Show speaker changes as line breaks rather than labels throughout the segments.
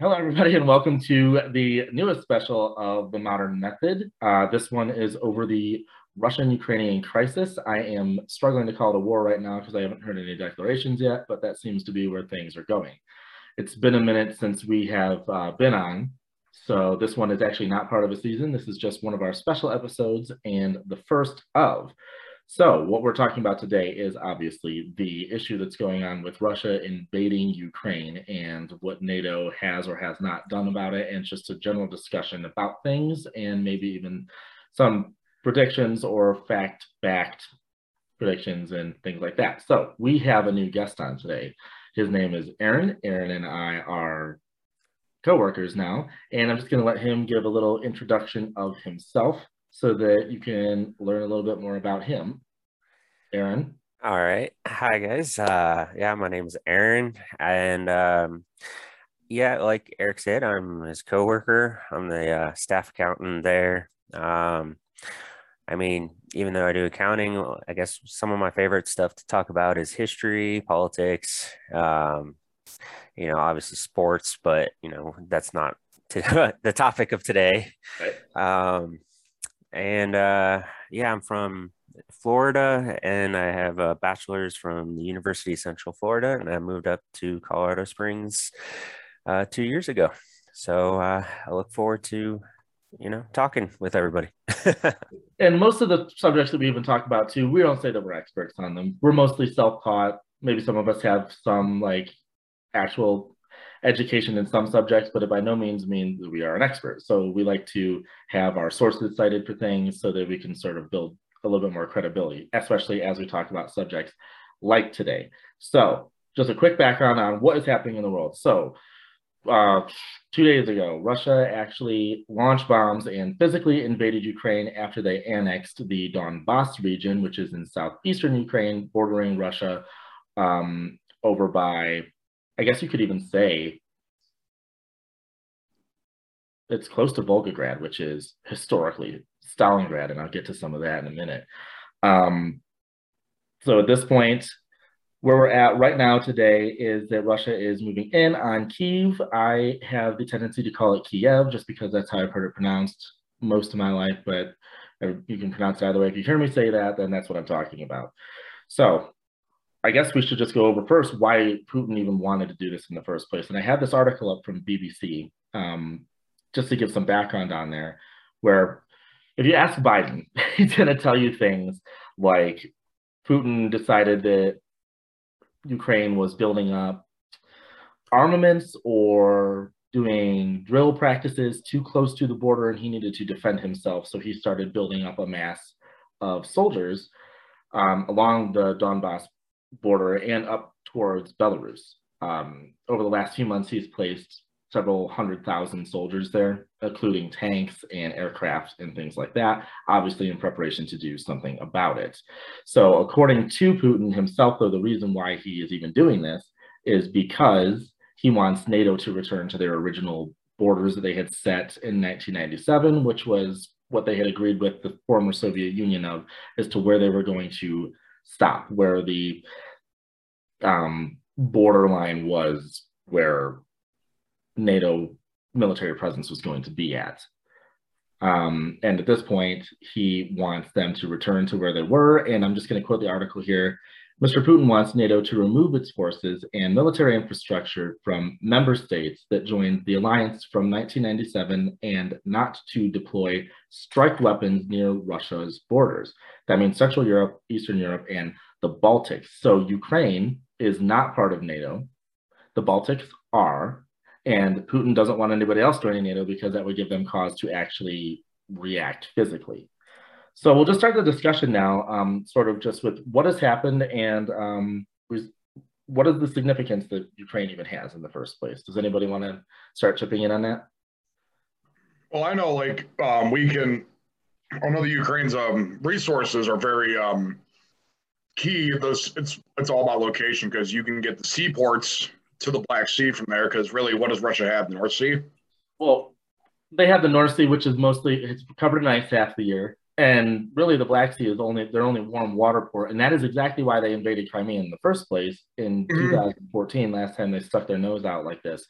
Hello, everybody, and welcome to the newest special of the Modern Method. Uh, this one is over the Russian-Ukrainian crisis. I am struggling to call it a war right now because I haven't heard any declarations yet, but that seems to be where things are going. It's been a minute since we have uh, been on, so this one is actually not part of a season. This is just one of our special episodes and the first of. So what we're talking about today is obviously the issue that's going on with Russia invading Ukraine and what NATO has or has not done about it, and just a general discussion about things and maybe even some predictions or fact-backed predictions and things like that. So we have a new guest on today. His name is Aaron. Aaron and I are co-workers now, and I'm just going to let him give a little introduction of himself so that you can learn a little bit more about him. Aaron.
All right. Hi guys. Uh yeah, my name is Aaron and um yeah, like Erik said, I'm his coworker. I'm the uh, staff accountant there. Um I mean, even though I do accounting, I guess some of my favorite stuff to talk about is history, politics, um, you know, obviously sports, but you know, that's not the topic of today. Right. Um, and uh, yeah, I'm from Florida and I have a bachelor's from the University of Central Florida, and I moved up to Colorado Springs uh, two years ago. So uh, I look forward to you know talking with everybody.
and most of the subjects that we even talk about too, we don't say that we're experts on them. We're mostly self-taught. Maybe some of us have some like actual education in some subjects, but it by no means means that we are an expert. So we like to have our sources cited for things so that we can sort of build a little bit more credibility, especially as we talk about subjects like today. So just a quick background on what is happening in the world. So uh, two days ago, Russia actually launched bombs and physically invaded Ukraine after they annexed the Donbass region, which is in southeastern Ukraine, bordering Russia, um, over by I guess you could even say it's close to Volgograd, which is historically Stalingrad, and I'll get to some of that in a minute. Um, so at this point, where we're at right now today is that Russia is moving in on Kiev. I have the tendency to call it Kiev just because that's how I've heard it pronounced most of my life, but you can pronounce it either way. If you hear me say that, then that's what I'm talking about. So I guess we should just go over first why Putin even wanted to do this in the first place. And I had this article up from BBC um, just to give some background on there, where if you ask Biden, he's going to tell you things like Putin decided that Ukraine was building up armaments or doing drill practices too close to the border and he needed to defend himself. So he started building up a mass of soldiers um, along the Donbass border and up towards Belarus. Um, over the last few months, he's placed several hundred thousand soldiers there, including tanks and aircraft and things like that, obviously in preparation to do something about it. So according to Putin himself, though, the reason why he is even doing this is because he wants NATO to return to their original borders that they had set in 1997, which was what they had agreed with the former Soviet Union of as to where they were going to stop, where the um, borderline was where NATO military presence was going to be at. Um, and at this point, he wants them to return to where they were. And I'm just going to quote the article here. Mr. Putin wants NATO to remove its forces and military infrastructure from member states that joined the alliance from 1997 and not to deploy strike weapons near Russia's borders. That means Central Europe, Eastern Europe, and the Baltics. So Ukraine is not part of NATO. The Baltics are, and Putin doesn't want anybody else joining NATO because that would give them cause to actually react physically. So we'll just start the discussion now, um, sort of just with what has happened and um, what is the significance that Ukraine even has in the first place? Does anybody want to start chipping in on that?
Well, I know like um, we can, I know the Ukraine's um, resources are very um, key. Those it's it's all about location because you can get the seaports to the Black Sea from there. Because really, what does Russia have? The North Sea.
Well, they have the North Sea, which is mostly it's covered in ice half the year, and really the Black Sea is only their only warm water port, and that is exactly why they invaded Crimea in the first place in mm-hmm. 2014. Last time they stuck their nose out like this,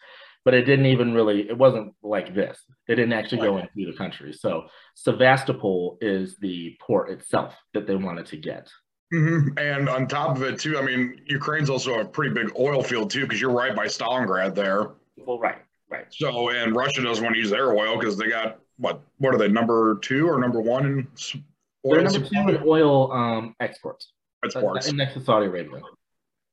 but it didn't even really, it wasn't like this. they didn't actually go into the country. So Sevastopol is the port itself that they wanted to get.
Mm-hmm. And on top of it, too, I mean, Ukraine's also a pretty big oil field, too, because you're right by Stalingrad there.
Well, right, right.
So, and Russia doesn't want to use their oil because they got, what, what are they, number two or number one in
oil? They're number two in oil um, exports.
Exports.
Next to Saudi Arabia.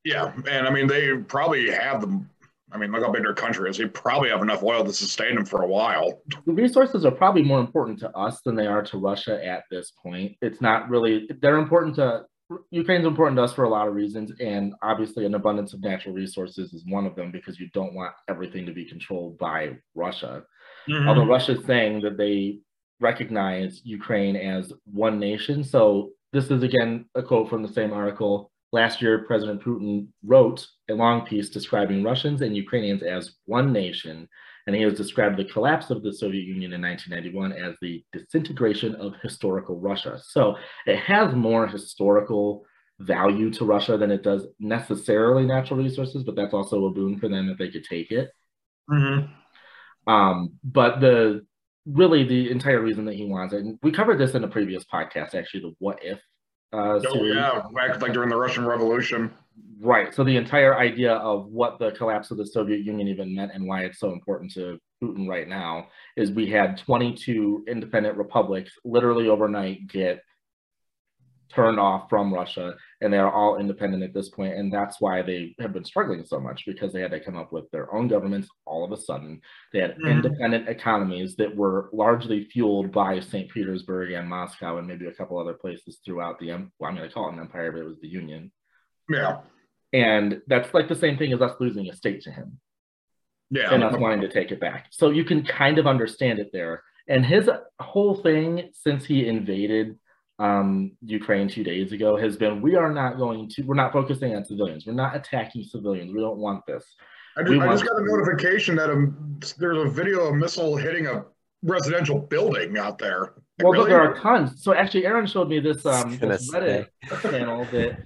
Yeah. And I mean, they probably have them I mean, look how big their country is. They probably have enough oil to sustain them for a while.
The resources are probably more important to us than they are to Russia at this point. It's not really, they're important to, Ukraine's important to us for a lot of reasons. And obviously, an abundance of natural resources is one of them because you don't want everything to be controlled by Russia. Mm-hmm. Although Russia's saying that they recognize Ukraine as one nation. So, this is again a quote from the same article. Last year, President Putin wrote a long piece describing Russians and Ukrainians as one nation, and he has described the collapse of the Soviet Union in 1991 as the disintegration of historical Russia. So it has more historical value to Russia than it does necessarily natural resources, but that's also a boon for them if they could take it.
Mm-hmm.
Um, but the really the entire reason that he wants it, and we covered this in a previous podcast, actually, the what if
uh, oh, yeah, back like during the Russian Revolution.
Right. So the entire idea of what the collapse of the Soviet Union even meant and why it's so important to Putin right now is we had 22 independent republics literally overnight get turned off from Russia, and they are all independent at this point, and that's why they have been struggling so much because they had to come up with their own governments all of a sudden. They had mm-hmm. independent economies that were largely fueled by St. Petersburg and Moscow, and maybe a couple other places throughout the well, I'm going to call it an empire, but it was the Union.
Yeah,
and that's like the same thing as us losing a state to him.
Yeah,
and us wanting to take it back. So you can kind of understand it there. And his whole thing since he invaded um, Ukraine two days ago has been we are not going to, we're not focusing on civilians. We're not attacking civilians. We don't want this.
I just, I just got a notification that a, there's a video of a missile hitting a residential building out there.
Well, really? there are tons. So actually, Aaron showed me this, um, this Reddit channel that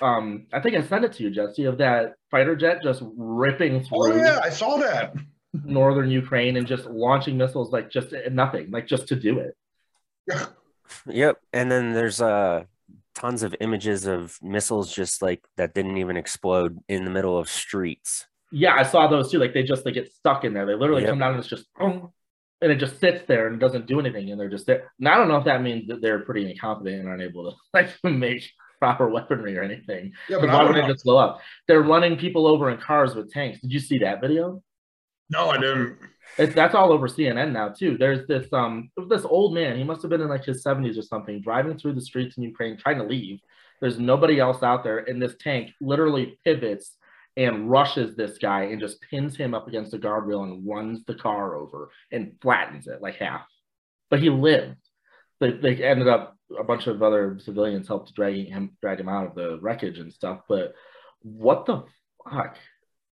um, I think I sent it to you, Jesse, of that fighter jet just ripping through.
Oh yeah, I saw that.
Northern Ukraine and just launching missiles like just nothing, like just to do it.
Yep. And then there's uh tons of images of missiles just like that didn't even explode in the middle of streets.
Yeah, I saw those too. Like they just they get stuck in there. They literally yep. come down and it's just and it just sits there and doesn't do anything, and they're just there. And I don't know if that means that they're pretty incompetent and aren't able to like make proper weaponry or anything. Yeah, but why would they just blow up? They're running people over in cars with tanks. Did you see that video?
No, I didn't.
That's all over CNN now too. There's this um this old man. He must have been in like his 70s or something, driving through the streets in Ukraine, trying to leave. There's nobody else out there, and this tank literally pivots and rushes this guy and just pins him up against a guardrail and runs the car over and flattens it like half. But he lived. They, they ended up a bunch of other civilians helped drag him drag him out of the wreckage and stuff. But what the fuck?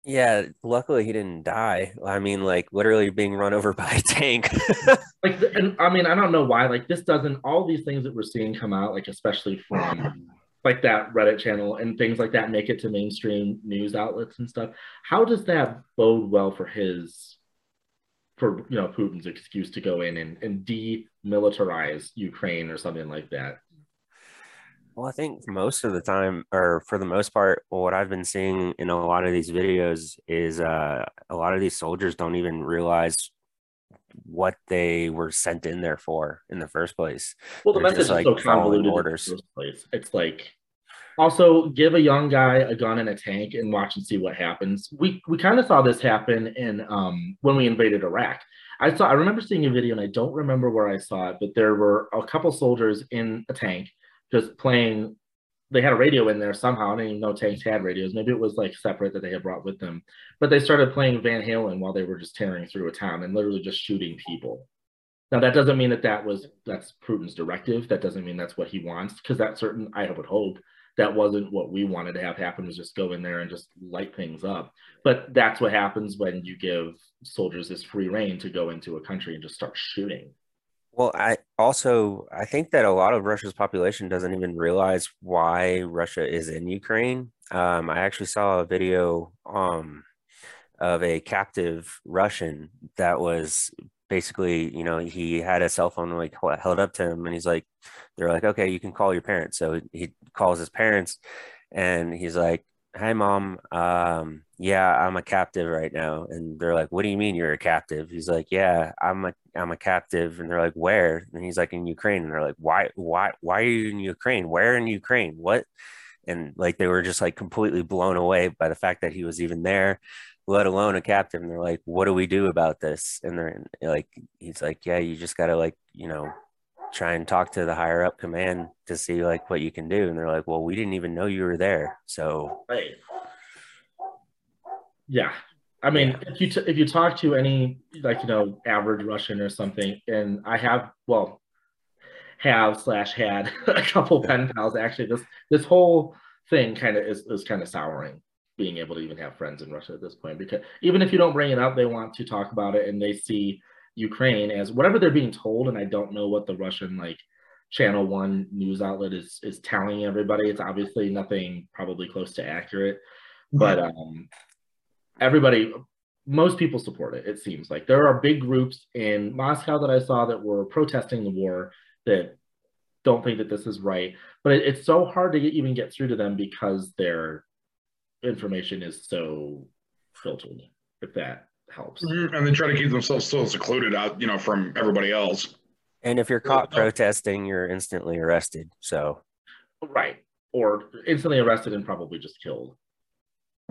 Yeah, luckily he didn't die. I mean, like literally being run over by a tank.
like, and I mean, I don't know why. Like, this doesn't. All these things that we're seeing come out, like especially from like that Reddit channel and things like that, make it to mainstream news outlets and stuff. How does that bode well for his, for you know, Putin's excuse to go in and, and demilitarize Ukraine or something like that?
Well, I think most of the time, or for the most part, what I've been seeing in a lot of these videos is uh, a lot of these soldiers don't even realize what they were sent in there for in the first place.
Well, the They're message just, is like, so convoluted orders. in the first place. It's like also give a young guy a gun and a tank and watch and see what happens. We we kind of saw this happen in um, when we invaded Iraq. I saw I remember seeing a video and I don't remember where I saw it, but there were a couple soldiers in a tank just playing. They had a radio in there somehow. I didn't even know tanks had radios. Maybe it was like separate that they had brought with them. But they started playing Van Halen while they were just tearing through a town and literally just shooting people. Now that doesn't mean that that was that's Putin's directive. That doesn't mean that's what he wants because that certain I would hope that wasn't what we wanted to have happen was just go in there and just light things up. But that's what happens when you give soldiers this free reign to go into a country and just start shooting.
Well, I also I think that a lot of Russia's population doesn't even realize why Russia is in Ukraine. Um, I actually saw a video um, of a captive Russian that was basically, you know, he had a cell phone like held up to him and he's like, they're like, okay, you can call your parents. So he calls his parents and he's like, Hi mom. Um, yeah, I'm a captive right now. And they're like, What do you mean you're a captive? He's like, Yeah, I'm a I'm a captive. And they're like, Where? And he's like, In Ukraine. And they're like, Why why why are you in Ukraine? Where in Ukraine? What? And like they were just like completely blown away by the fact that he was even there, let alone a captive. And they're like, What do we do about this? And they're like, he's like, Yeah, you just gotta like, you know, try and talk to the higher up command to see like what you can do and they're like well we didn't even know you were there. So
right. Yeah. I mean yeah. if you t- if you talk to any like you know average russian or something and i have well have slash had a couple pen pals actually this this whole thing kind of is, is kind of souring being able to even have friends in russia at this point because even if you don't bring it up they want to talk about it and they see Ukraine as whatever they're being told, and I don't know what the Russian like channel one news outlet is is telling everybody. It's obviously nothing probably close to accurate, but um, everybody, most people support it. It seems like there are big groups in Moscow that I saw that were protesting the war that don't think that this is right. But it, it's so hard to get, even get through to them because their information is so filtered. If that helps.
Mm-hmm. And they try to keep themselves so secluded out, you know, from everybody else.
And if you're caught protesting, you're instantly arrested. So,
right, or instantly arrested and probably just killed.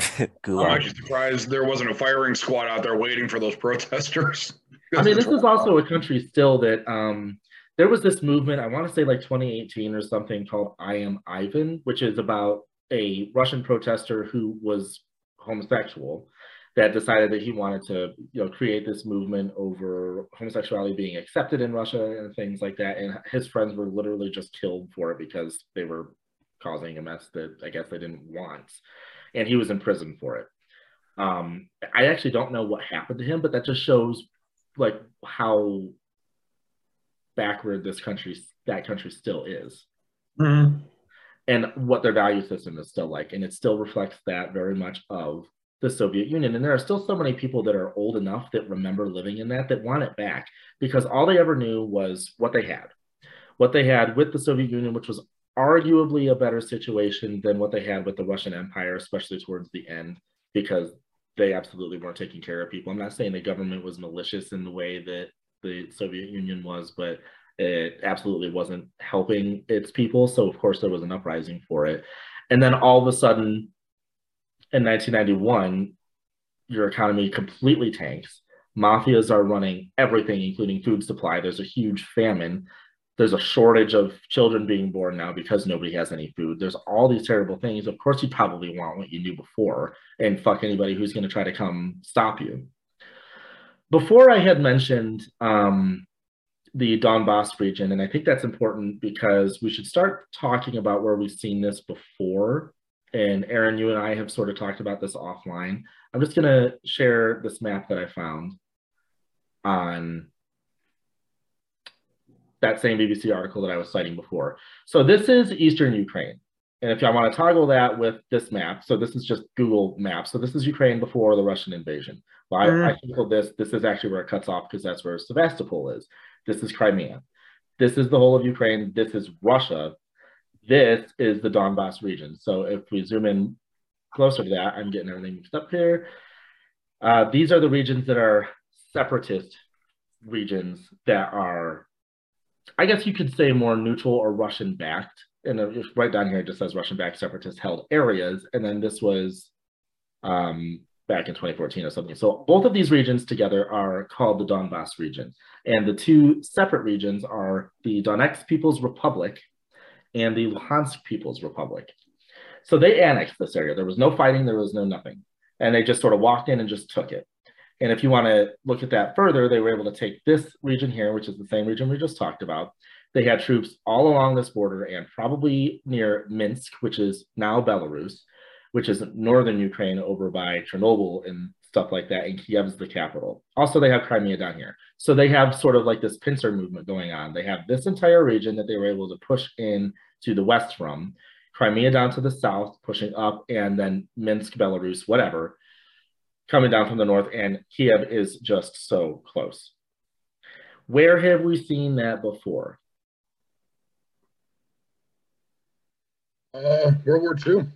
I'm actually surprised there wasn't a firing squad out there waiting for those protesters.
I mean, this is also a country still that um, there was this movement. I want to say like 2018 or something called "I Am Ivan," which is about a Russian protester who was homosexual that decided that he wanted to you know create this movement over homosexuality being accepted in Russia and things like that. And his friends were literally just killed for it because they were causing a mess that I guess they didn't want. And he was in prison for it. Um, I actually don't know what happened to him, but that just shows like how backward this country that country still is. Mm-hmm. And what their value system is still like. And it still reflects that very much of the Soviet Union. And there are still so many people that are old enough that remember living in that that want it back because all they ever knew was what they had. What they had with the Soviet Union, which was arguably a better situation than what they had with the Russian Empire, especially towards the end, because they absolutely weren't taking care of people. I'm not saying the government was malicious in the way that the Soviet Union was, but it absolutely wasn't helping its people. So, of course, there was an uprising for it. And then all of a sudden, in 1991, your economy completely tanks. Mafias are running everything, including food supply. There's a huge famine. There's a shortage of children being born now because nobody has any food. There's all these terrible things. Of course, you probably want what you knew before and fuck anybody who's going to try to come stop you. Before I had mentioned um, the Donbass region, and I think that's important because we should start talking about where we've seen this before and Aaron, you and I have sort of talked about this offline. I'm just going to share this map that I found on that same BBC article that I was citing before. So this is Eastern Ukraine. And if y'all want to toggle that with this map, so this is just Google Maps. So this is Ukraine before the Russian invasion. Well, I, mm. I this. This is actually where it cuts off because that's where Sevastopol is. This is Crimea. This is the whole of Ukraine. This is Russia. This is the Donbass region. So if we zoom in closer to that, I'm getting everything mixed up here. Uh, these are the regions that are separatist regions that are, I guess you could say more neutral or Russian backed. And right down here, it just says Russian backed separatist held areas. And then this was um, back in 2014 or something. So both of these regions together are called the Donbass region. And the two separate regions are the Donetsk People's Republic and the Luhansk People's Republic. So they annexed this area. There was no fighting, there was no nothing. And they just sort of walked in and just took it. And if you want to look at that further, they were able to take this region here, which is the same region we just talked about. They had troops all along this border and probably near Minsk, which is now Belarus, which is northern Ukraine over by Chernobyl and stuff like that, and Kiev's the capital. Also, they have Crimea down here. So they have sort of like this pincer movement going on. They have this entire region that they were able to push in to the west from, Crimea down to the south, pushing up, and then Minsk, Belarus, whatever, coming down from the north, and Kiev is just so close. Where have we seen that before?
Uh, World War II.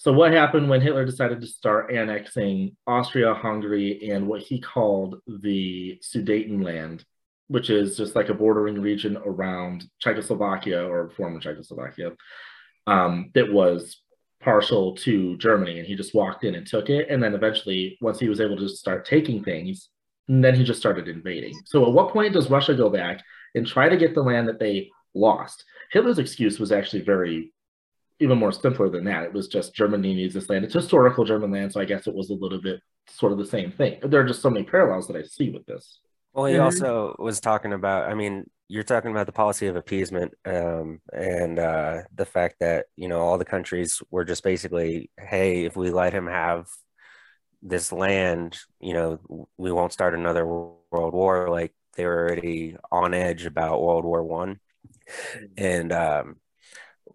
So what happened when Hitler decided to start annexing Austria, Hungary, and what he called the Sudetenland, which is just like a bordering region around Czechoslovakia or former Czechoslovakia, um, that was partial to Germany, and he just walked in and took it. And then eventually, once he was able to start taking things, then he just started invading. So at what point does Russia go back and try to get the land that they lost? Hitler's excuse was actually very even more simpler than that. It was just Germany needs this land. It's historical German land, so I guess it was a little bit sort of the same thing. There are just so many parallels that I see with this.
Well, he mm-hmm. also was talking about. I mean, you're talking about the policy of appeasement um, and uh, the fact that you know all the countries were just basically, hey, if we let him have this land, you know, we won't start another world war. Like they were already on edge about World War One, and um,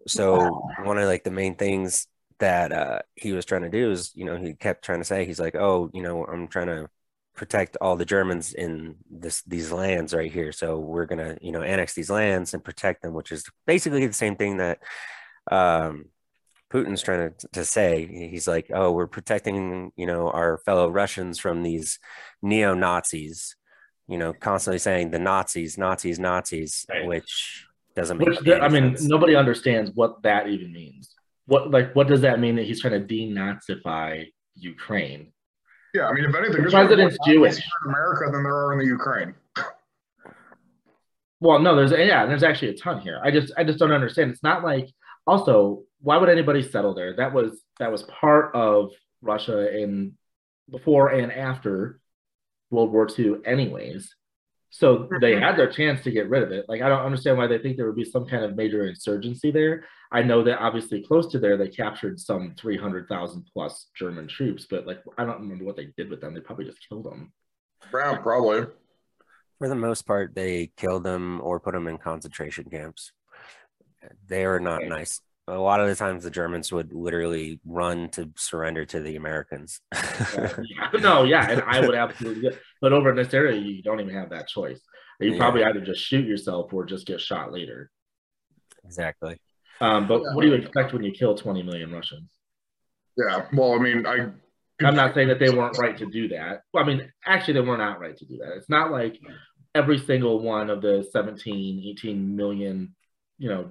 so one of like the main things that uh, he was trying to do is, you know, he kept trying to say, he's like, oh, you know, I'm trying to protect all the Germans in this these lands right here. So we're gonna, you know, annex these lands and protect them, which is basically the same thing that um, Putin's trying to, to say. He's like, oh, we're protecting, you know, our fellow Russians from these neo Nazis. You know, constantly saying the Nazis, Nazis, Nazis, right. which doesn't make
Which, I mean, sense. nobody understands what that even means. What like what does that mean that he's trying to denazify Ukraine?
Yeah, I mean, if anything,
the president's Jewish
in America than there are in the Ukraine.
Well, no, there's yeah, there's actually a ton here. I just I just don't understand. It's not like also why would anybody settle there? That was that was part of Russia in before and after World War II, anyways. So they mm-hmm. had their chance to get rid of it. Like I don't understand why they think there would be some kind of major insurgency there. I know that obviously close to there they captured some 300,000 plus German troops, but like I don't remember what they did with them. They probably just killed them.
Yeah, probably.
For the most part, they killed them or put them in concentration camps. They are not okay. nice a lot of the times the Germans would literally run to surrender to the Americans.
yeah. No, yeah, and I would absolutely. But over in this area, you don't even have that choice. You yeah. probably either just shoot yourself or just get shot later.
Exactly.
Um, but what do you expect when you kill 20 million Russians?
Yeah, well, I mean, I.
I'm not saying that they weren't right to do that. Well, I mean, actually, they were not right to do that. It's not like every single one of the 17, 18 million, you know,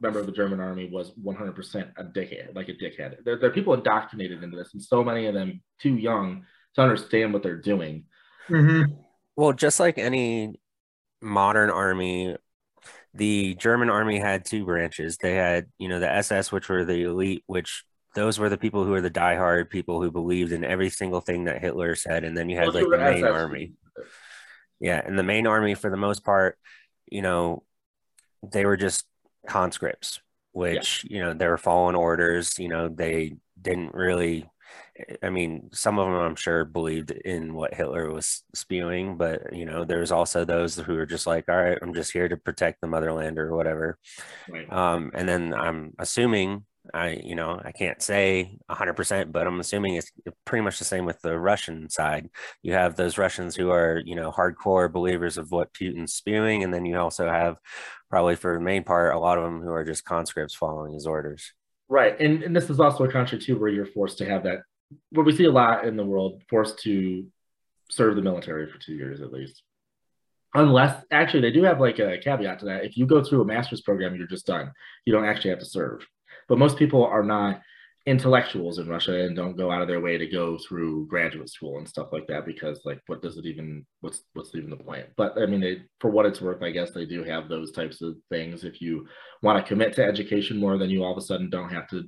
member of the German army was 100% a dickhead, like a dickhead. There, there are people indoctrinated into this, and so many of them too young to understand what they're doing.
Mm-hmm. Well, just like any modern army, the German army had two branches. They had, you know, the SS, which were the elite, which those were the people who were the diehard people who believed in every single thing that Hitler said. And then you had like the main SS. army. Yeah. And the main army, for the most part, you know, they were just conscripts, which, yeah. you know, they were following orders. You know, they didn't really, I mean, some of them I'm sure believed in what Hitler was spewing, but, you know, there's also those who are just like, all right, I'm just here to protect the motherland or whatever. Right. Um, and then I'm assuming I, you know, I can't say 100%, but I'm assuming it's pretty much the same with the Russian side. You have those Russians who are, you know, hardcore believers of what Putin's spewing. And then you also have, probably for the main part, a lot of them who are just conscripts following his orders.
Right. And, and this is also a country, too, where you're forced to have that, where we see a lot in the world, forced to serve the military for two years at least. Unless, actually, they do have like a caveat to that. If you go through a master's program, you're just done. You don't actually have to serve. But most people are not intellectuals in Russia and don't go out of their way to go through graduate school and stuff like that because like what does it even what's what's even the point? But I mean they, for what it's worth I guess they do have those types of things. If you want to commit to education more then you all of a sudden don't have to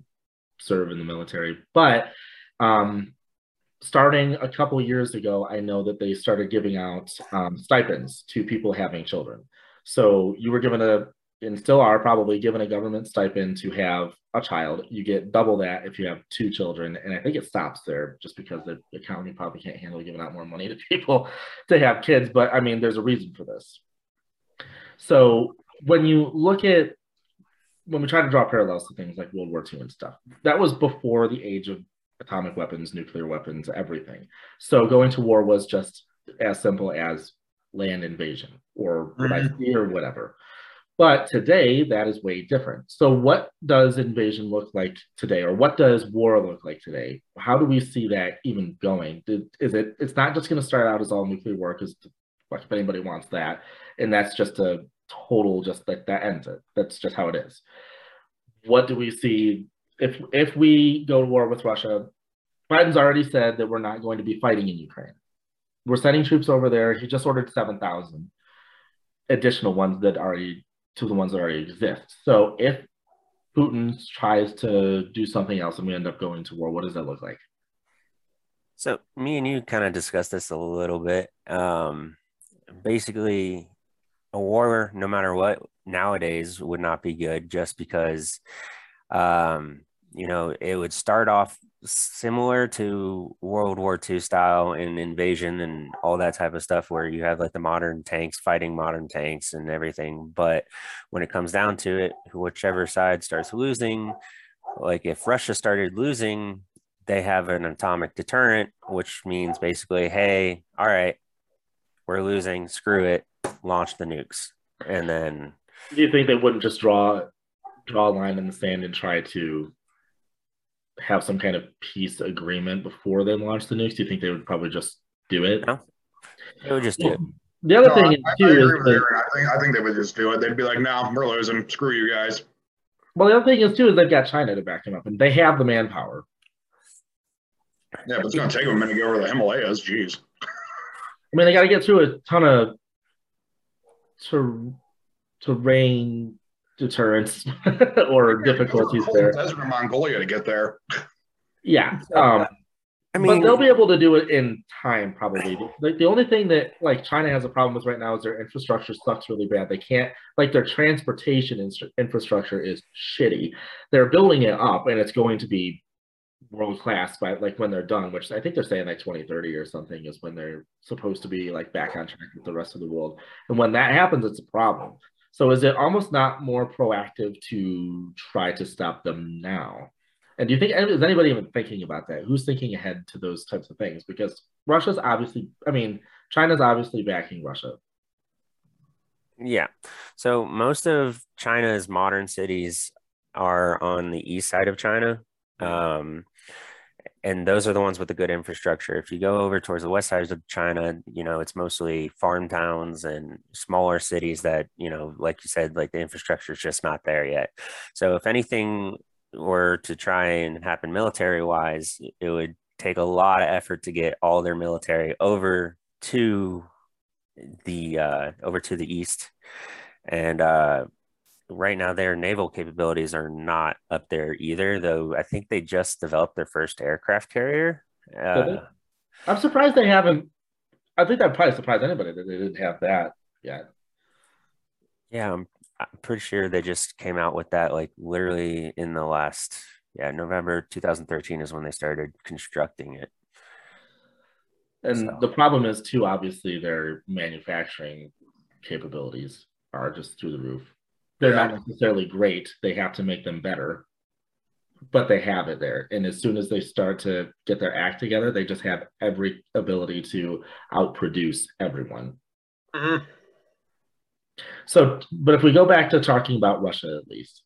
serve in the military. But um starting a couple years ago I know that they started giving out um, stipends to people having children. So you were given a and still are probably given a government stipend to have a child. You get double that if you have two children. And I think it stops there just because the county probably can't handle giving out more money to people to have kids. But I mean, there's a reason for this. So when you look at when we try to draw parallels to things like World War II and stuff, that was before the age of atomic weapons, nuclear weapons, everything. So going to war was just as simple as land invasion or mm-hmm. sea or whatever. But today, that is way different. So, what does invasion look like today, or what does war look like today? How do we see that even going? Is it? It's not just going to start out as all nuclear war, because if anybody wants that, and that's just a total, just like that ends it. That's just how it is. What do we see if if we go to war with Russia? Biden's already said that we're not going to be fighting in Ukraine. We're sending troops over there. He just ordered seven thousand additional ones that already to the ones that already exist. So if Putin tries to do something else and we end up going to war, what does that look like?
So me and you kind of discussed this a little bit. Um, basically, a war, no matter what, nowadays would not be good just because, um, you know, it would start off similar to World War II style and invasion and all that type of stuff, where you have like the modern tanks fighting modern tanks and everything. But when it comes down to it, whichever side starts losing, like if Russia started losing, they have an atomic deterrent, which means basically, hey, all right, we're losing, screw it, launch the nukes. And then
do you think they wouldn't just draw draw a line in the sand and try to have some kind of peace agreement before they launch the nukes? Do you think they would probably just do it?
No, they would just do it.
The other no, thing I, too I
is that, I think I think they would just do it. They'd be like, "No, we're losing. Screw you guys."
Well, the other thing is too is they've got China to back them up, and they have the manpower.
Yeah, but it's going to take them a minute to go over the Himalayas. Jeez.
I mean, they got to get through a ton of ter- terrain deterrence or difficulties there.
Desert in Mongolia to get there.
Yeah. Um, I mean, but they'll be able to do it in time, probably. Like the only thing that like China has a problem with right now is their infrastructure sucks really bad. They can't like their transportation in- infrastructure is shitty. They're building it up, and it's going to be world class by like when they're done, which I think they're saying like 2030 or something is when they're supposed to be like back on track with the rest of the world. And when that happens, it's a problem. So is it almost not more proactive to try to stop them now? And do you think is anybody even thinking about that? Who's thinking ahead to those types of things? Because Russia's obviously, I mean, China's obviously backing Russia.
Yeah. So most of China's modern cities are on the east side of China. Um, and those are the ones with the good infrastructure. If you go over towards the west sides of China, you know, it's mostly farm towns and smaller cities that, you know, like you said, like the infrastructure is just not there yet. So if anything were to try and happen military wise, it would take a lot of effort to get all their military over to the uh over to the east and uh right now their naval capabilities are not up there either though i think they just developed their first aircraft carrier uh,
i'm surprised they haven't i think that probably surprised anybody that they didn't have that yet.
Yeah I'm, I'm pretty sure they just came out with that like literally in the last yeah november 2013 is when they started constructing it.
And so. the problem is too obviously their manufacturing capabilities are just through the roof they're yeah. not necessarily great. They have to make them better, but they have it there. And as soon as they start to get their act together, they just have every ability to outproduce everyone. Mm-hmm. So, but if we go back to talking about Russia at least,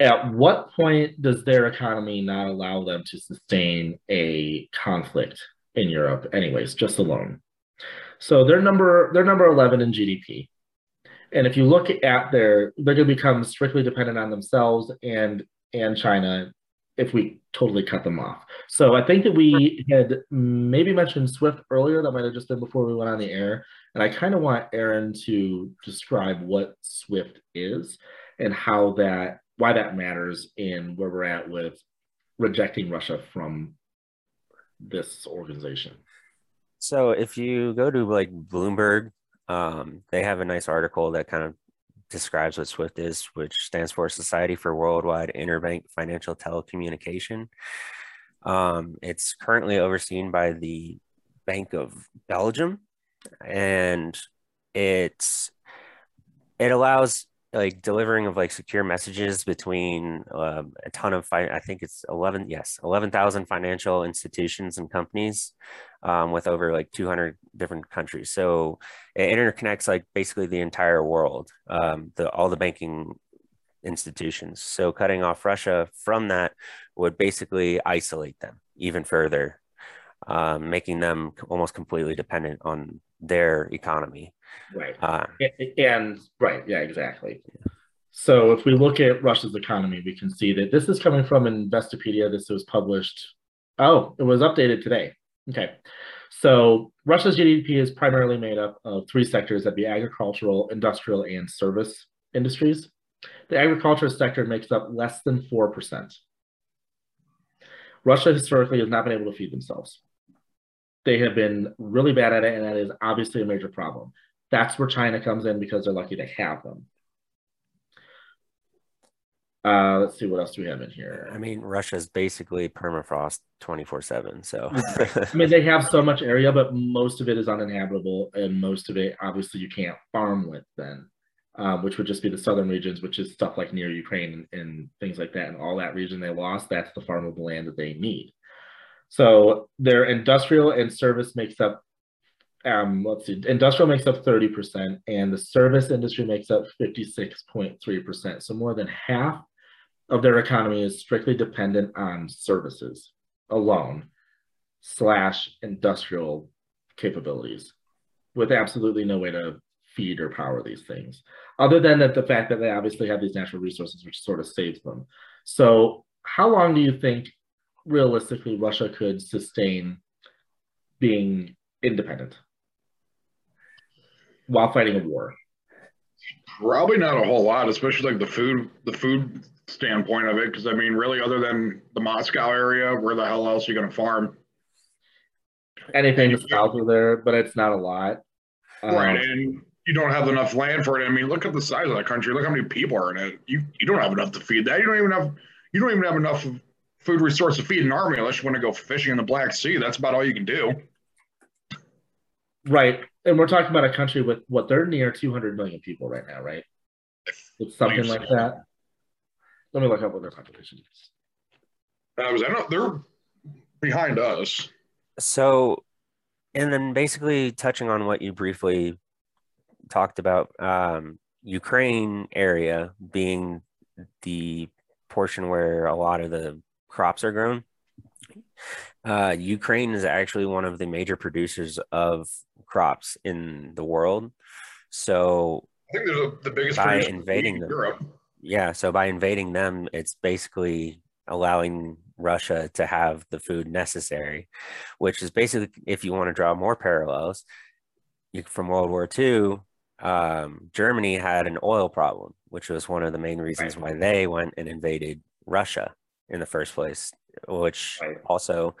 at what point does their economy not allow them to sustain a conflict in Europe, anyways, just alone? So they're number they're number 11 in GDP. And if you look at their, they're going to become strictly dependent on themselves and and China if we totally cut them off. So I think that we had maybe mentioned Swift earlier. That might have just been before we went on the air. And I kind of want Aaron to describe what Swift is and how that, why that matters in where we're at with rejecting Russia from this organization.
So if you go to like Bloomberg um, they have a nice article that kind of describes what SWIFT is, which stands for Society for Worldwide Interbank Financial Telecommunication. Um, it's currently overseen by the Bank of Belgium, and it's it allows like delivering of like secure messages between um, a ton of fi- I think it's 11 yes 11,000 financial institutions and companies um, with over like 200 different countries so it interconnects like basically the entire world um, the all the banking institutions so cutting off Russia from that would basically isolate them even further um, making them almost completely dependent on their economy
Right. Uh, and, and, right, yeah, exactly. So if we look at Russia's economy, we can see that this is coming from Investopedia. This was published. Oh, it was updated today. Okay. So Russia's GDP is primarily made up of three sectors that be agricultural, industrial, and service industries. The agriculture sector makes up less than 4%. Russia historically has not been able to feed themselves. They have been really bad at it, and that is obviously a major problem. That's where China comes in because they're lucky to have them. Uh, let's see what else do we have in here.
I mean, Russia's basically permafrost 24 7. So,
I mean, they have so much area, but most of it is uninhabitable, and most of it, obviously, you can't farm with then, um, which would just be the southern regions, which is stuff like near Ukraine and, and things like that. And all that region they lost, that's the farmable land that they need. So, their industrial and service makes up um, let's see, industrial makes up 30% and the service industry makes up 56.3%. So more than half of their economy is strictly dependent on services alone slash industrial capabilities with absolutely no way to feed or power these things other than that the fact that they obviously have these natural resources which sort of saves them so how long do you think realistically russia could sustain being independent while fighting a war?
Probably not a whole lot, especially like the food the food standpoint of it. Because I mean, really, other than the Moscow area, where the hell else are you going to farm?
Anything south of there, but it's not a lot.
Right, um, and you don't have enough land for it. I mean, look at the size of the country. Look how many people are in it. You you don't have enough to feed that. You don't even have you don't even have enough food resource to feed an army unless you want to go fishing in the Black Sea. That's about all you can do.
Right. And we're talking about a country with what they're near 200 million people right now, right? It's something like that. Let me look up what their population is.
Uh, was I know they're behind us.
So, and then basically touching on what you briefly talked about, um, Ukraine area being the portion where a lot of the crops are grown. Uh, Ukraine is actually one of the major producers of crops in the world. So
I think there's a, the biggest
by invading them, Europe. Yeah, so by invading them, it's basically allowing Russia to have the food necessary, which is basically, if you want to draw more parallels, you, from World War II, um, Germany had an oil problem, which was one of the main reasons right. why they went and invaded Russia in the first place, which right. also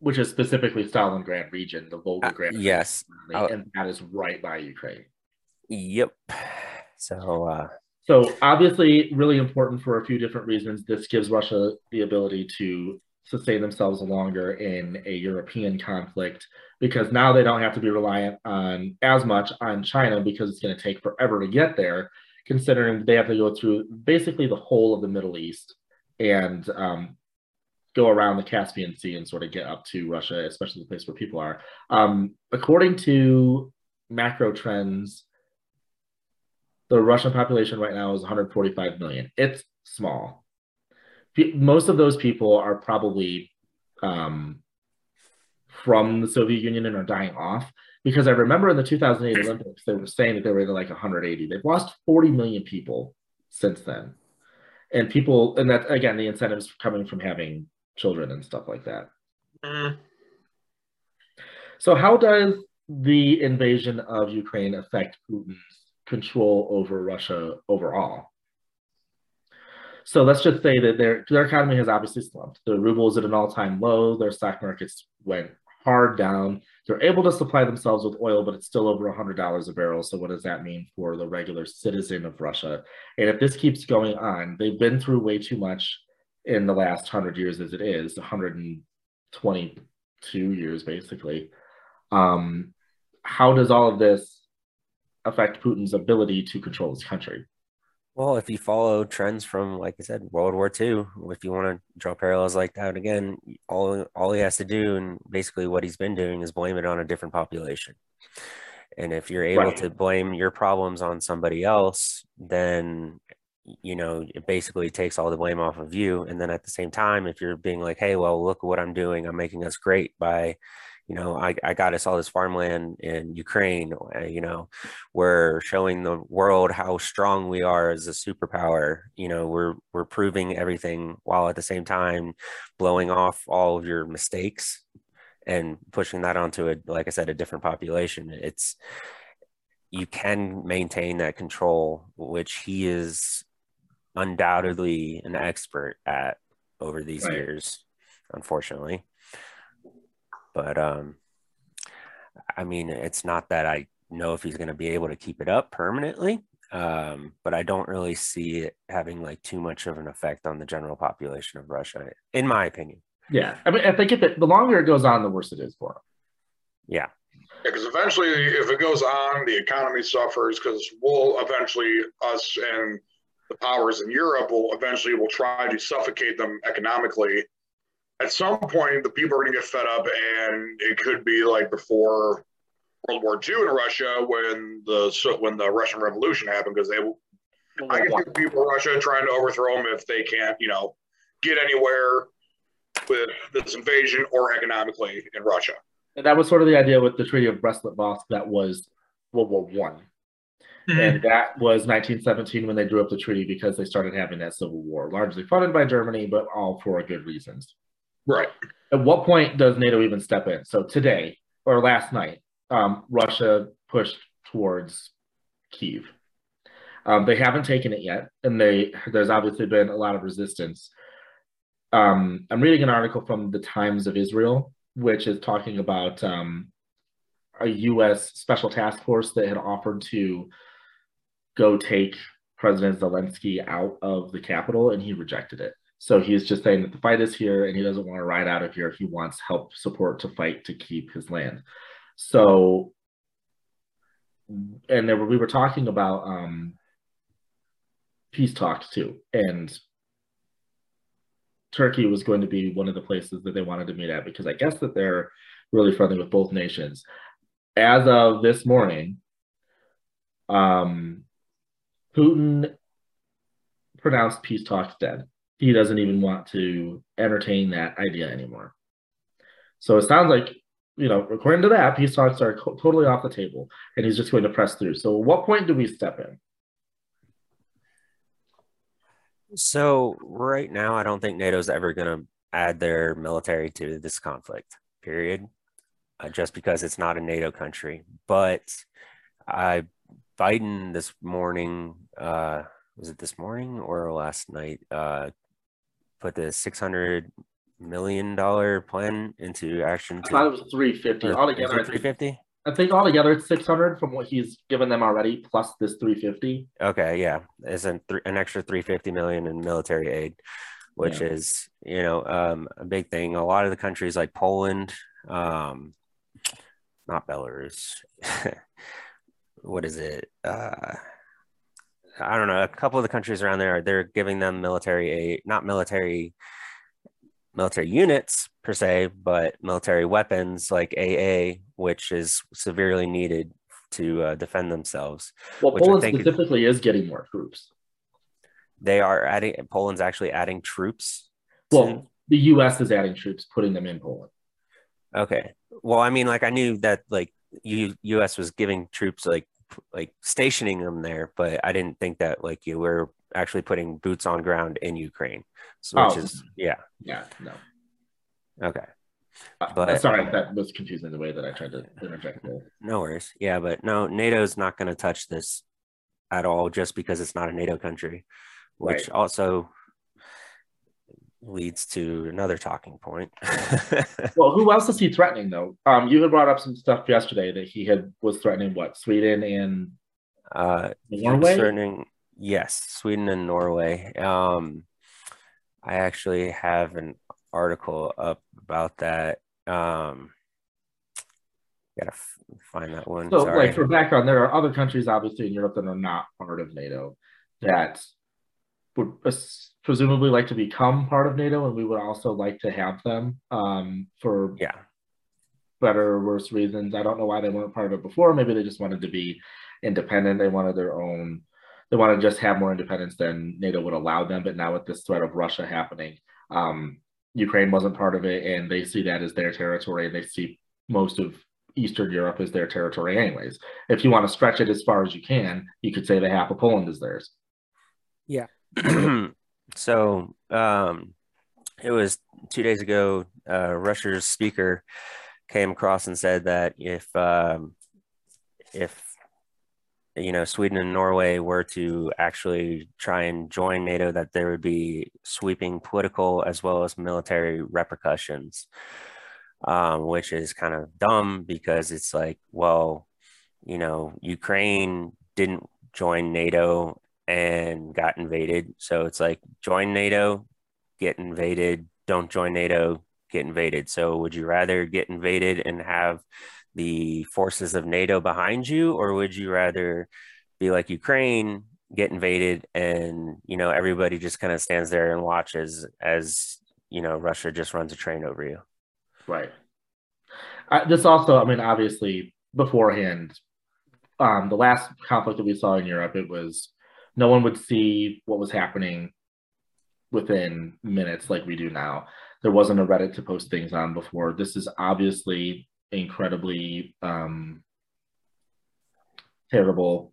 which is specifically Stalingrad region, the Volgograd. Uh,
yes,
uh, and that is right by Ukraine.
Yep. So, uh,
so obviously, really important for a few different reasons. This gives Russia the ability to sustain themselves longer in a European conflict because now they don't have to be reliant on as much on China because it's going to take forever to get there, considering they have to go through basically the whole of the Middle East and um, go around the Caspian Sea and sort of get up to Russia, especially the place where people are. Um, according to macro trends, the Russian population right now is 145 million. It's small. Most of those people are probably um, from the Soviet Union and are dying off. Because I remember in the 2008 Olympics, they were saying that they were like 180. They've lost 40 million people since then. And people, and that again, the incentives coming from having children and stuff like that. Mm. So, how does the invasion of Ukraine affect Putin's control over Russia overall? So let's just say that their their economy has obviously slumped. The ruble is at an all-time low. Their stock markets went hard down. They're able to supply themselves with oil, but it's still over $100 a barrel. So what does that mean for the regular citizen of Russia? And if this keeps going on, they've been through way too much in the last 100 years as it is 122 years basically um, how does all of this affect putin's ability to control his country
Well, if you follow trends from, like I said, World War II, if you want to draw parallels like that again, all all he has to do, and basically what he's been doing, is blame it on a different population. And if you're able
Right.
to blame your problems on somebody else, then you know it basically takes all the blame off of you. And then at the same time, if you're being like, "Hey, well, look what I'm doing. I'm making us great by." You know, I, I got us all this farmland in Ukraine. uh, You know, we're showing the world how strong we are as a superpower. You know, we're we're proving everything while at the same time blowing off all of your mistakes and pushing that onto a like I said, a different population. It's you can maintain that control, which he is undoubtedly an expert at over these
Right.
years, unfortunately. But um I mean, it's not that I know if he's going to be able to keep it up permanently, um, but I don't really see it having like too much of an effect on the general population of Russia, in my opinion.
Yeah, I mean, I think if it, the longer it goes on, the worse it is for him.
Yeah,
Because eventually, if it goes on, the economy suffers. Because we'll eventually, us and the powers in Europe will eventually will try to suffocate them economically. At some point, the people are going to get fed up, and it could be like before World War II in Russia when the when the Russian Revolution happened. Because they, I can see the people in Russia trying to overthrow them if they can't, you know, get anywhere with this invasion or economically in Russia.
And that was sort of the idea with the Treaty of Brest-Litovsk that was World War One, and that was 1917 when they drew up the treaty because they started having that civil war, largely funded by Germany, but all for good reasons.
Right.
At what point does NATO even step in? So today or last night, um, Russia pushed towards Kiev. Um, they haven't taken it yet, and they there's obviously been a lot of resistance. Um, I'm reading an article from the Times of Israel, which is talking about um, a U.S. special task force that had offered to go take President Zelensky out of the capital, and he rejected it. So he's just saying that the fight is here, and he doesn't want to ride out of here. He wants help, support to fight to keep his land. So, and there we were talking about um, peace talks too, and Turkey was going to be one of the places that they wanted to meet at because I guess that they're really friendly with both nations. As of this morning, um, Putin pronounced peace talks dead. He doesn't even want to entertain that idea anymore. So it sounds like, you know, according to that, peace talks are co- totally off the table, and he's just going to press through. So, at what point do we step in?
So right now, I don't think NATO's ever going to add their military to this conflict. Period. Uh, just because it's not a NATO country, but I Biden this morning, uh, was it this morning or last night? Uh, put the six hundred million dollar plan into action.
I thought it was 350 altogether. I
Three
think. I think altogether it's 600 from what he's given them already, plus this 350.
Okay, yeah, is an th- an extra 350 million in military aid, which
Yeah.
is you know um, a big thing. A lot of the countries like Poland, um, not Belarus, what is it? Uh, I don't know. A couple of the countries around there, they're giving them military aid, not military military units per se, but military weapons like AA, which is severely needed to uh, defend themselves.
Well, Poland
think is-
specifically is getting more troops.
they are adding Poland's actually adding troops. to-
Well, the U.S. is adding troops, putting them in Poland.
okay. Well, I mean, like I knew that like U U.S. was giving troops like like stationing them there, but I didn't think that like you were actually putting boots on ground in Ukraine. So which
Oh.
is yeah
Yeah, no.
okay.
Uh,
But-
sorry, that was confusing the way that I tried to interject there.
No worries. Yeah, but no, NATO's not going to touch this at all just because it's not a NATO country, which
Right.
also leads to another talking point.
Well, who else is he threatening though? Um, you had brought up some stuff yesterday that he had was threatening what Sweden and
uh,
Norway.
Yes, Sweden and Norway. Um, I actually have an article up about that. Um, gotta f- find that one.
So,
Sorry.
like for background, there are other countries obviously in Europe that are not part of NATO that would presumably like to become part of NATO, and we would also like to have them um, for
yeah
better or worse reasons. I don't know why they weren't part of it before. Maybe they just wanted to be independent. They wanted their own. They want to just have more independence than NATO would allow them. But now with this threat of Russia happening, um, Ukraine wasn't part of it, and they see that as their territory, and they see most of Eastern Europe as their territory, anyways. If you want to stretch it as far as you can, you could say the half of Poland is theirs.
Yeah.
so um, it was two days ago. Uh, Russia's speaker came across and said that if um, if you know Sweden and Norway were to actually try and join NATO, that there would be sweeping political as well as military repercussions, um, which is kind of dumb because it's like, well, you know, Ukraine didn't join NATO and got invaded, so it's like join NATO, get invaded, don't join NATO, get invaded. So would you rather get invaded and have the forces of NATO behind you, or would you rather be like Ukraine, get invaded, and you know everybody just kind of stands there and watches as you know Russia just runs a train over you?
Right. Uh, this also, I mean, obviously beforehand, um, the last conflict that we saw in Europe, it was no one would see what was happening within minutes like we do now there wasn't a Reddit to post things on before. This is obviously incredibly um, terrible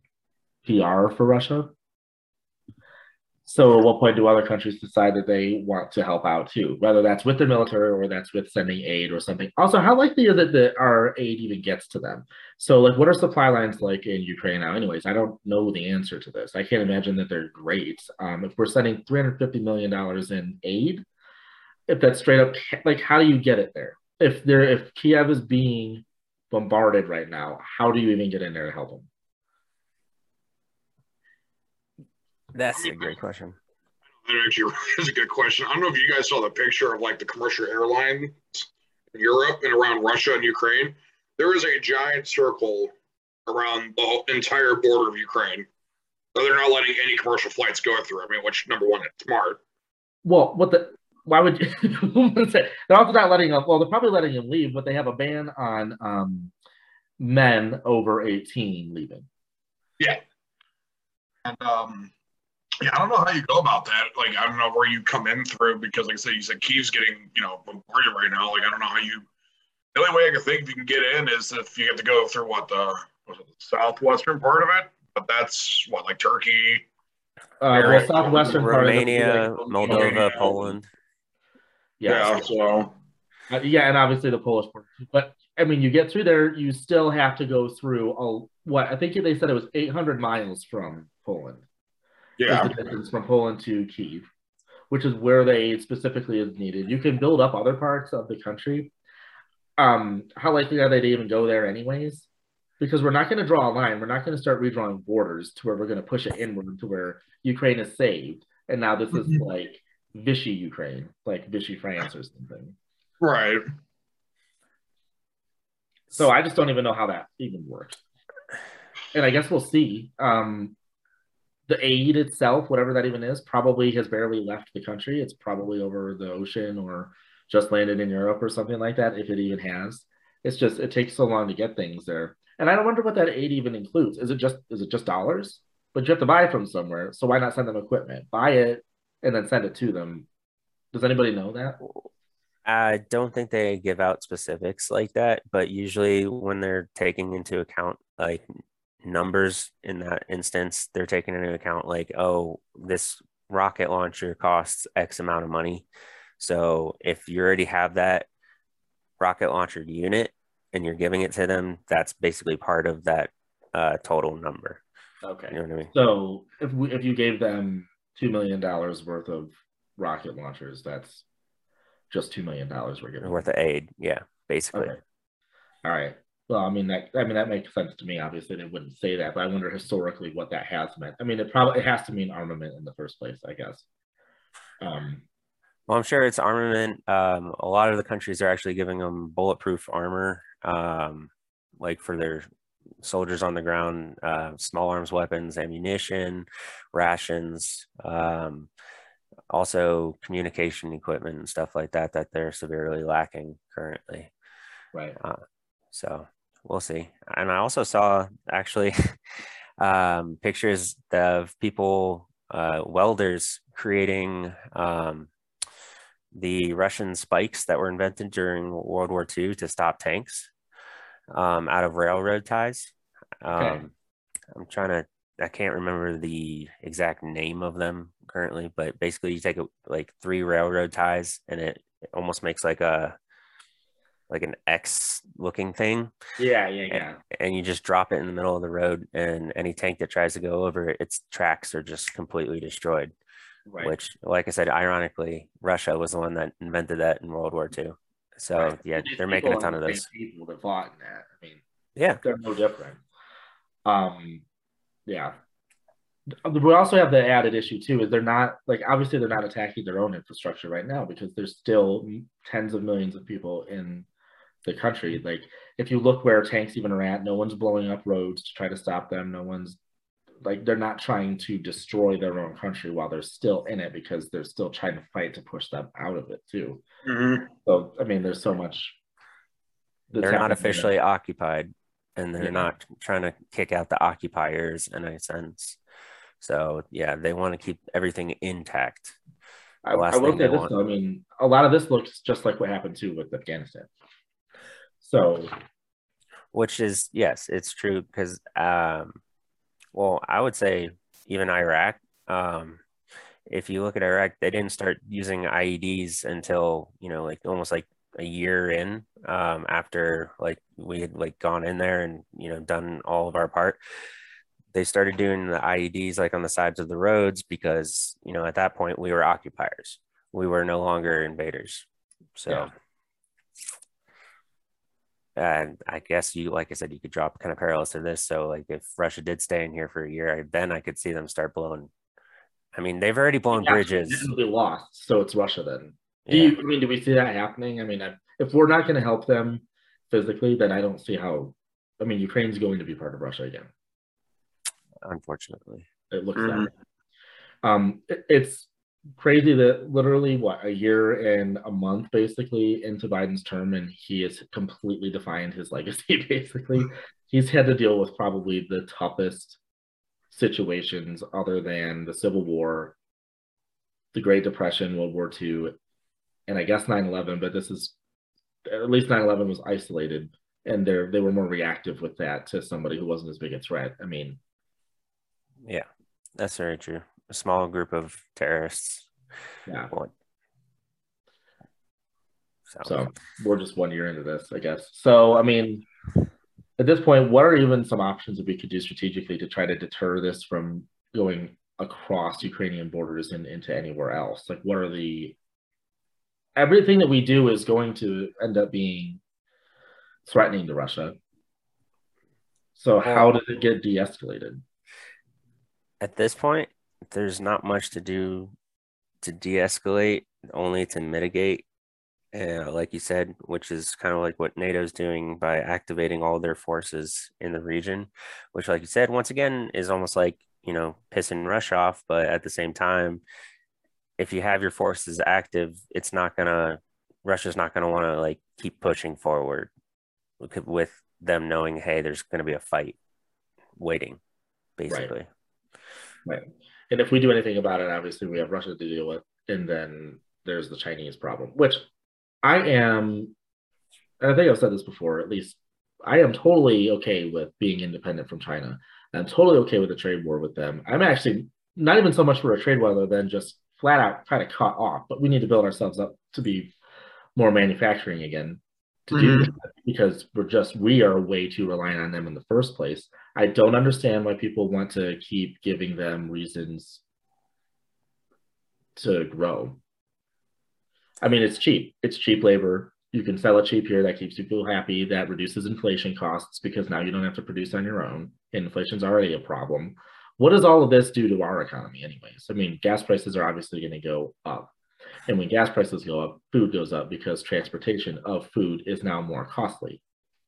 PR for Russia. So at what point do other countries decide that they want to help out too? Whether that's with the military or that's with sending aid or something. Also, how likely is it that our aid even gets to them? So like what are supply lines like in Ukraine now? Anyways, I don't know the answer to this. I can't imagine that they're great. Um, if we're sending $350 million in aid, if that's straight up like how do you get it there? If there if Kiev is being bombarded right now, how do you even get in there to help them?
That's a great question.
That actually is a good question. I don't know if you guys saw the picture of like the commercial airlines in Europe and around Russia and Ukraine. There is a giant circle around the entire border of Ukraine. They're not letting any commercial flights go through. I mean, which number one, it's smart.
Well, what the why would you they're also not letting them well they're probably letting them leave but they have a ban on um, men over 18 leaving
yeah and um yeah i don't know how you go about that like i don't know where you come in through because like i said you said Kiev's getting you know bombarded right now like i don't know how you the only way i can think if you can get in is if you have to go through what the, what the southwestern part of it but that's what like turkey
uh, well, southwestern
Romania, Moldova, Poland.
Yeah. yeah so.
Uh, yeah, and obviously the Polish part. But I mean, you get through there, you still have to go through a, what I think they said it was 800 miles from Poland.
Yeah.
the distance from Poland to Kiev, which is where they aid specifically is needed. You can build up other parts of the country. Um, how likely are they to even go there anyways? Because we're not going to draw a line. We're not going to start redrawing borders to where we're going to push it inward to where Ukraine is saved. And now this is like Vichy Ukraine, like Vichy France or something.
Right.
So I just don't even know how that even works. And I guess we'll see. Um, the aid itself, whatever that even is, probably has barely left the country. It's probably over the ocean or just landed in Europe or something like that, if it even has. It's just it takes so long to get things there. And I don't wonder what that aid even includes. Is it just is it just dollars? But you have to buy it from somewhere. So why not send them equipment? Buy it, and then send it to them. Does anybody know that?
I don't think they give out specifics like that, but usually when they're taking into account like numbers in that instance, they're taking into account like, oh, this rocket launcher costs X amount of money. So if you already have that rocket launcher unit and you're giving it to them, that's basically part of that uh, total number.
Okay.
You know what I mean?
So if we, if you gave them two million dollars worth of rocket launchers. That's just two million dollars we're getting
worth of aid. Yeah, basically.
Okay. All right. Well, I mean that. I mean that makes sense to me. Obviously, they wouldn't say that, but I wonder historically what that has meant. I mean, it probably it has to mean armament in the first place, I guess. Um,
well, I'm sure it's armament. Um, a lot of the countries are actually giving them bulletproof armor, um, like for their soldiers on the ground, uh, small arms weapons, ammunition, rations, um, also communication equipment and stuff like that that they're severely lacking currently.
Right.
Uh, so we'll see. And I also saw actually um, pictures of people, uh, welders creating um, the Russian spikes that were invented during World War II to stop tanks um, out of railroad ties.
Okay.
Um, I'm trying to, I can't remember the exact name of them currently, but basically you take a, like three railroad ties and it, it almost makes like a, like an X looking thing.
Yeah, yeah, yeah.
And you just drop it in the middle of the road, and any tank that tries to go over it, its tracks are just completely destroyed.
Right.
Which, like I said, ironically, Russia was the one that invented that in World War II. So
Right.
yeah, they're making a ton of those.
People that fought in that. I mean,
Yeah,
they're no different. Um, yeah. We also have the added issue too is they're not like obviously they're not attacking their own infrastructure right now because there's still tens of millions of people in the country. Like if you look where tanks even are at, no one's blowing up roads to try to stop them. No one's like they're not trying to destroy their own country while they're still in it because they're still trying to fight to push them out of it too.
Mhm.
So I mean, there's so much. that's
they're not
happening there.
officially occupied, and they're
Yeah.
not trying to kick out the occupiers in a sense. So yeah, they want to keep everything intact.
I,
the last
I will say this
want.
though. I mean, a lot of this looks just like what happened too with Afghanistan. So
which is yes it's true because um well i would say even iraq um if you look at iraq they didn't start using ieds until you know like almost like a year in um after like we had like gone in there and you know done all of our part. They started doing the ieds like on the sides of the roads because you know at that point we were occupiers. We were no longer invaders. So
Yeah.
And I guess you, like I said, you could drop kind of parallels to this. So, like, if Russia did stay in here for a year, I- then I could see them start blowing. I mean, they've already blown
Yeah,
bridges.
Be lost. So it's Russia then. Do
Yeah.
you? I mean, do we see that happening? I mean, I, if we're not going to help them physically, then I don't see how. I mean, Ukraine's going to be part of Russia again.
Unfortunately,
It looks
Mhm.
that way. Um, it- it's crazy that literally what a year and a month basically into Biden's term, and he has completely defined his legacy. Basically, he's had to deal with probably the toughest situations other than the Civil War, the Great Depression, World War II, and I guess 9/11. But this is at least 9/11 was isolated, and they they were more reactive with that to somebody who wasn't as big a threat. I mean,
yeah, that's very true. A small group of terrorists.
yeah.
So,
So we're just one year into this, I guess. So I mean, at this point, what are even some options that we could do strategically to try to deter this from going across Ukrainian borders and into anywhere else? Like, what are the everything that we do is going to end up being threatening to Russia. So how does it get de-escalated?
at this point, there's not much to do to de-escalate, only to mitigate. Uh, like you said, which is kind of like what NATO's doing by activating all their forces in the region, which, like you said, once again is almost like you know pissing Russia off. But at the same time, if you have your forces active, it's not gonna Russia's not gonna want to like keep pushing forward with- with them knowing, hey, there's gonna be a fight waiting, basically.
Right. And if we do anything about it, obviously we have Russia to deal with, and then there's the Chinese problem, which I am, and I think I've said this before, at least I am totally okay with being independent from China. I'm totally okay with a trade war with them. I'm actually not even so much for a trade war other than just flat out kind of cut off, but we need to build ourselves up to be more manufacturing again to do
Mhm.
that because we're just we are way too reliant on them in the first place. I don't understand why people want to keep giving them reasons to grow. I mean, it's cheap. It's cheap labor. You can sell it cheap here. That keeps people happy. That reduces inflation costs because now you don't have to produce on your own. And inflation's already a problem. What does all of this do to our economy, anyways? I mean, gas prices are obviously going to go up. And when gas prices go up, food goes up because transportation of food is now more costly.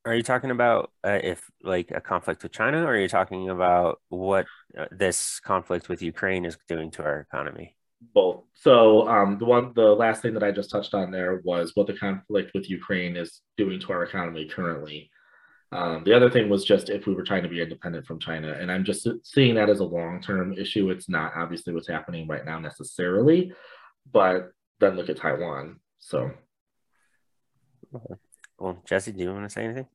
Are you talking about uh, if like a conflict with China, or are you talking about what uh, this conflict with Ukraine is doing to our economy?
Both. So um, the one, the last thing that I just touched on there was what the conflict with Ukraine is doing to our economy currently. Um, the other thing was just if we were trying to be independent from China, and I'm just seeing that as a long-term issue. It's not obviously what's happening right now necessarily, but then look at Taiwan. So,
well, Jesse, do you want to say anything?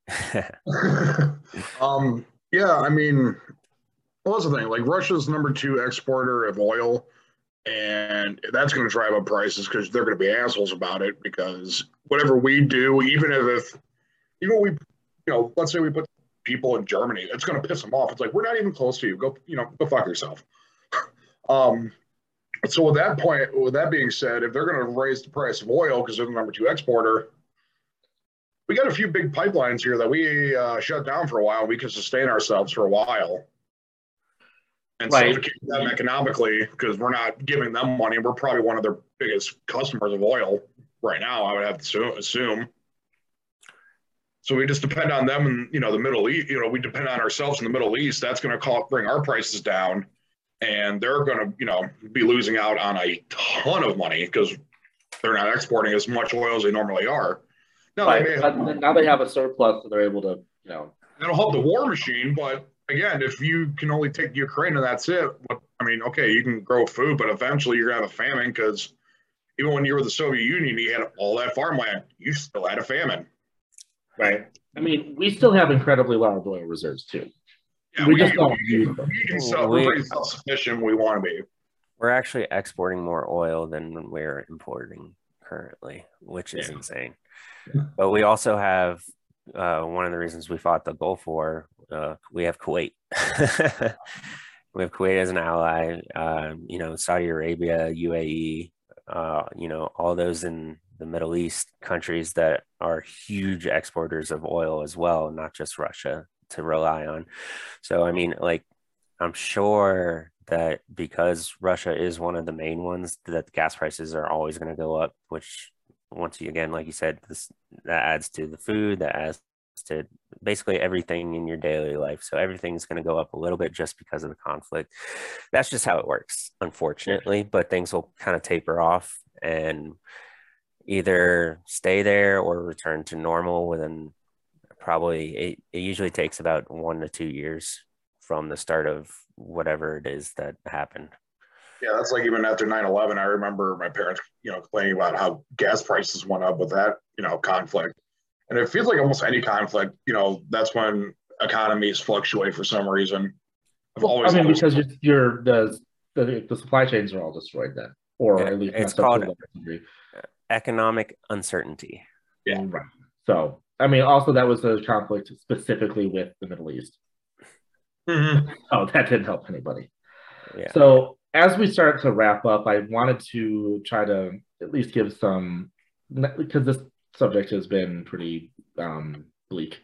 um, yeah, I mean, well, that's the thing. Like Russia's number two exporter of oil, and that's going to drive up prices because they're going to be assholes about it. Because whatever we do, even if, if even we you know, let's say we put people in Germany, it's going to piss them off. It's like we're not even close to you. Go, you know, go fuck yourself. um, so with that point, with that being said, if they're going to raise the price of oil because they're the number two exporter, we got a few big pipelines here that we uh, shut down for a while. We can sustain ourselves for a while. And right. keep them economically because we're not giving them money. We're probably one of their biggest customers of oil right now. I would have to assume. So we just depend on them and you know the Middle East. You know we depend on ourselves in the Middle East. That's going to bring our prices down, and they're going to you know be losing out on a ton of money because they're not exporting as much oil as they normally are.
Now, right. they have, now they have a surplus, so they're able to you know.
It'll help the war machine, but again, if you can only take Ukraine and that's it, I mean, okay, you can grow food, but eventually you're gonna have a famine because even when you were the Soviet Union, you had all that farmland, you still had a famine.
Right. I mean, we still have incredibly large oil reserves too.
Yeah, we, we just don't use them. We can sell, we, we're pretty self-sufficient. We want to be.
We're actually exporting more oil than we're importing currently, which is yeah. insane. Yeah. But we also have uh, one of the reasons we fought the Gulf War. Uh, we have Kuwait. we have Kuwait as an ally. Uh, you know, Saudi Arabia, UAE. Uh, you know, all those in the Middle East countries that are huge exporters of oil as well, not just Russia to rely on. So, I mean, like, I'm sure that because Russia is one of the main ones, that gas prices are always going to go up, which once again, like you said, this that adds to the food, that adds to basically everything in your daily life. So everything's going to go up a little bit just because of the conflict. That's just how it works, unfortunately. But things will kind of taper off, and either stay there or return to normal within probably it, it usually takes about one to two years from the start of whatever it is that happened
yeah that's like even after 9-11 i remember my parents you know complaining about how gas prices went up with that you know conflict and it feels like almost any conflict you know that's when economies fluctuate for some reason
i've always i mean because you're, the, the the supply chains are all destroyed then or yeah, at least
it's called economic uncertainty.
Yeah. Right. So, I mean, also that was a conflict specifically with the Middle East. Mm-hmm. Oh, that didn't help anybody. Yeah. So, as we start to wrap up, I wanted to try to at least give some, because this subject has been pretty um, bleak.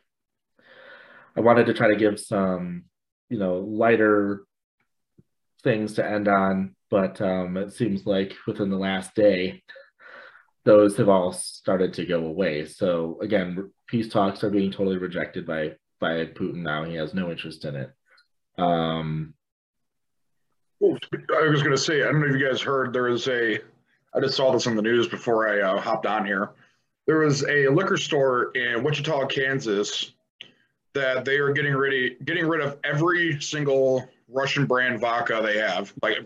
I wanted to try to give some, you know, lighter things to end on, but um, it seems like within the last day, those have all started to go away. So again, peace talks are being totally rejected by by Putin now. He has no interest in it. Um,
well, I was going to say, I don't know if you guys heard, there is a, I just saw this on the news before I uh, hopped on here. There was a liquor store in Wichita, Kansas, that they are getting ready, getting rid of every single Russian brand vodka they have, like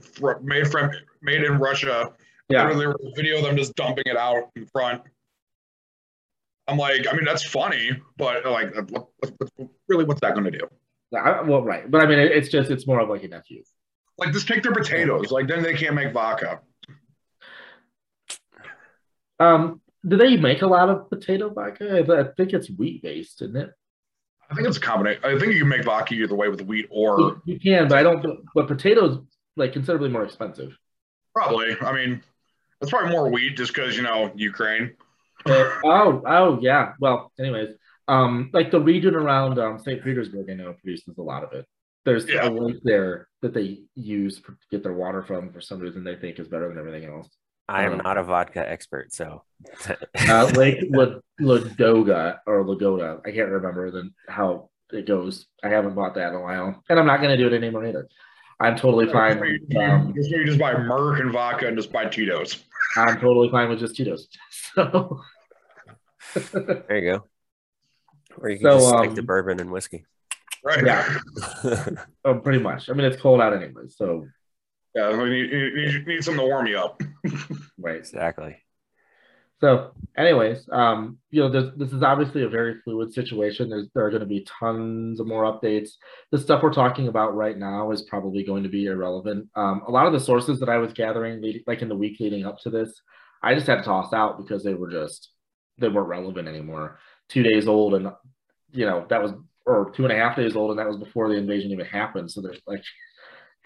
made from made in Russia yeah. Literally, there was a video of them just dumping it out in front. I'm like, I mean, that's funny, but like, what, what, really, what's that going to do?
I, well, right, but I mean, it's just it's more of like a nephew.
Like, just take their potatoes. Like, then they can't make vodka.
Um, do they make a lot of potato vodka? I think it's wheat based, isn't it?
I think it's a combination. I think you can make vodka either way with wheat or
you can, but I don't. But potatoes like considerably more expensive.
Probably. I mean, it's probably more wheat just because you know Ukraine.
Uh, oh, oh yeah. Well, anyways, um, like the region around um, St. Petersburg, I know produces a lot of it. There's yeah. a lake there that they use to get their water from for some reason they think is better than everything else.
I am
Um,
not a vodka expert, so
uh, Lake La- Ladoga or Lagoda. I can't remember the how it goes. I haven't bought that in a while, and I'm not going to do it anymore either. I'm totally fine.
Just
um,
just you just buy Merc and vodka and just buy Tito's.
I'm totally fine with just Tito's. So,
there you go. Or you can
So,
just stick to
um,
bourbon and whiskey.
Right.
yeah, oh, pretty much. I mean, it's cold out anyway, so
Yeah. You need, you need, you need something to warm you up.
right.
exactly.
So, anyways, um, you know, this is obviously a very fluid situation. There's there are going to be tons of more updates. The stuff we're talking about right now is probably going to be irrelevant. Um, a lot of the sources that I was gathering, like in the week leading up to this, I just had to toss out because they were just they weren't relevant anymore. Two days old, and you know that was or two and a half days old, and that was before the invasion even happened. So there's like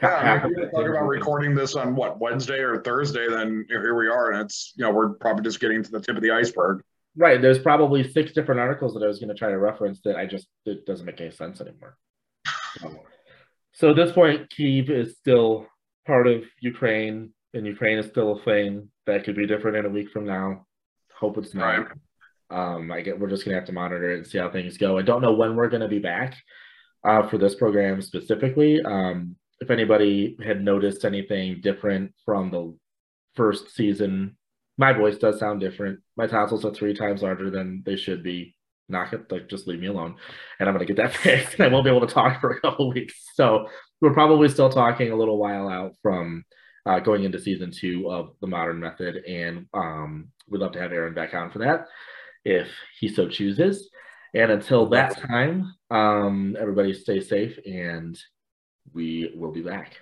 Yeah, I mean, we talk about recording this on what Wednesday or Thursday, then here we are, and it's you know we're probably just getting to the tip of the iceberg.
Right. There's probably six different articles that I was going to try to reference that I just it doesn't make any sense anymore. So, so at this point, Kiev is still part of Ukraine, and Ukraine is still a thing that could be different in a week from now. Hope it's not.
Right.
Um, I get we're just gonna have to monitor it and see how things go. I don't know when we're gonna be back uh, for this program specifically. Um, if anybody had noticed anything different from the first season, my voice does sound different. My tonsils are three times larger than they should be. Knock it, like just leave me alone, and I'm gonna get that fixed. And I won't be able to talk for a couple weeks. So we're probably still talking a little while out from uh, going into season two of the Modern Method, and um, we'd love to have Aaron back on for that if he so chooses. And until that time, um, everybody stay safe, and we will be back.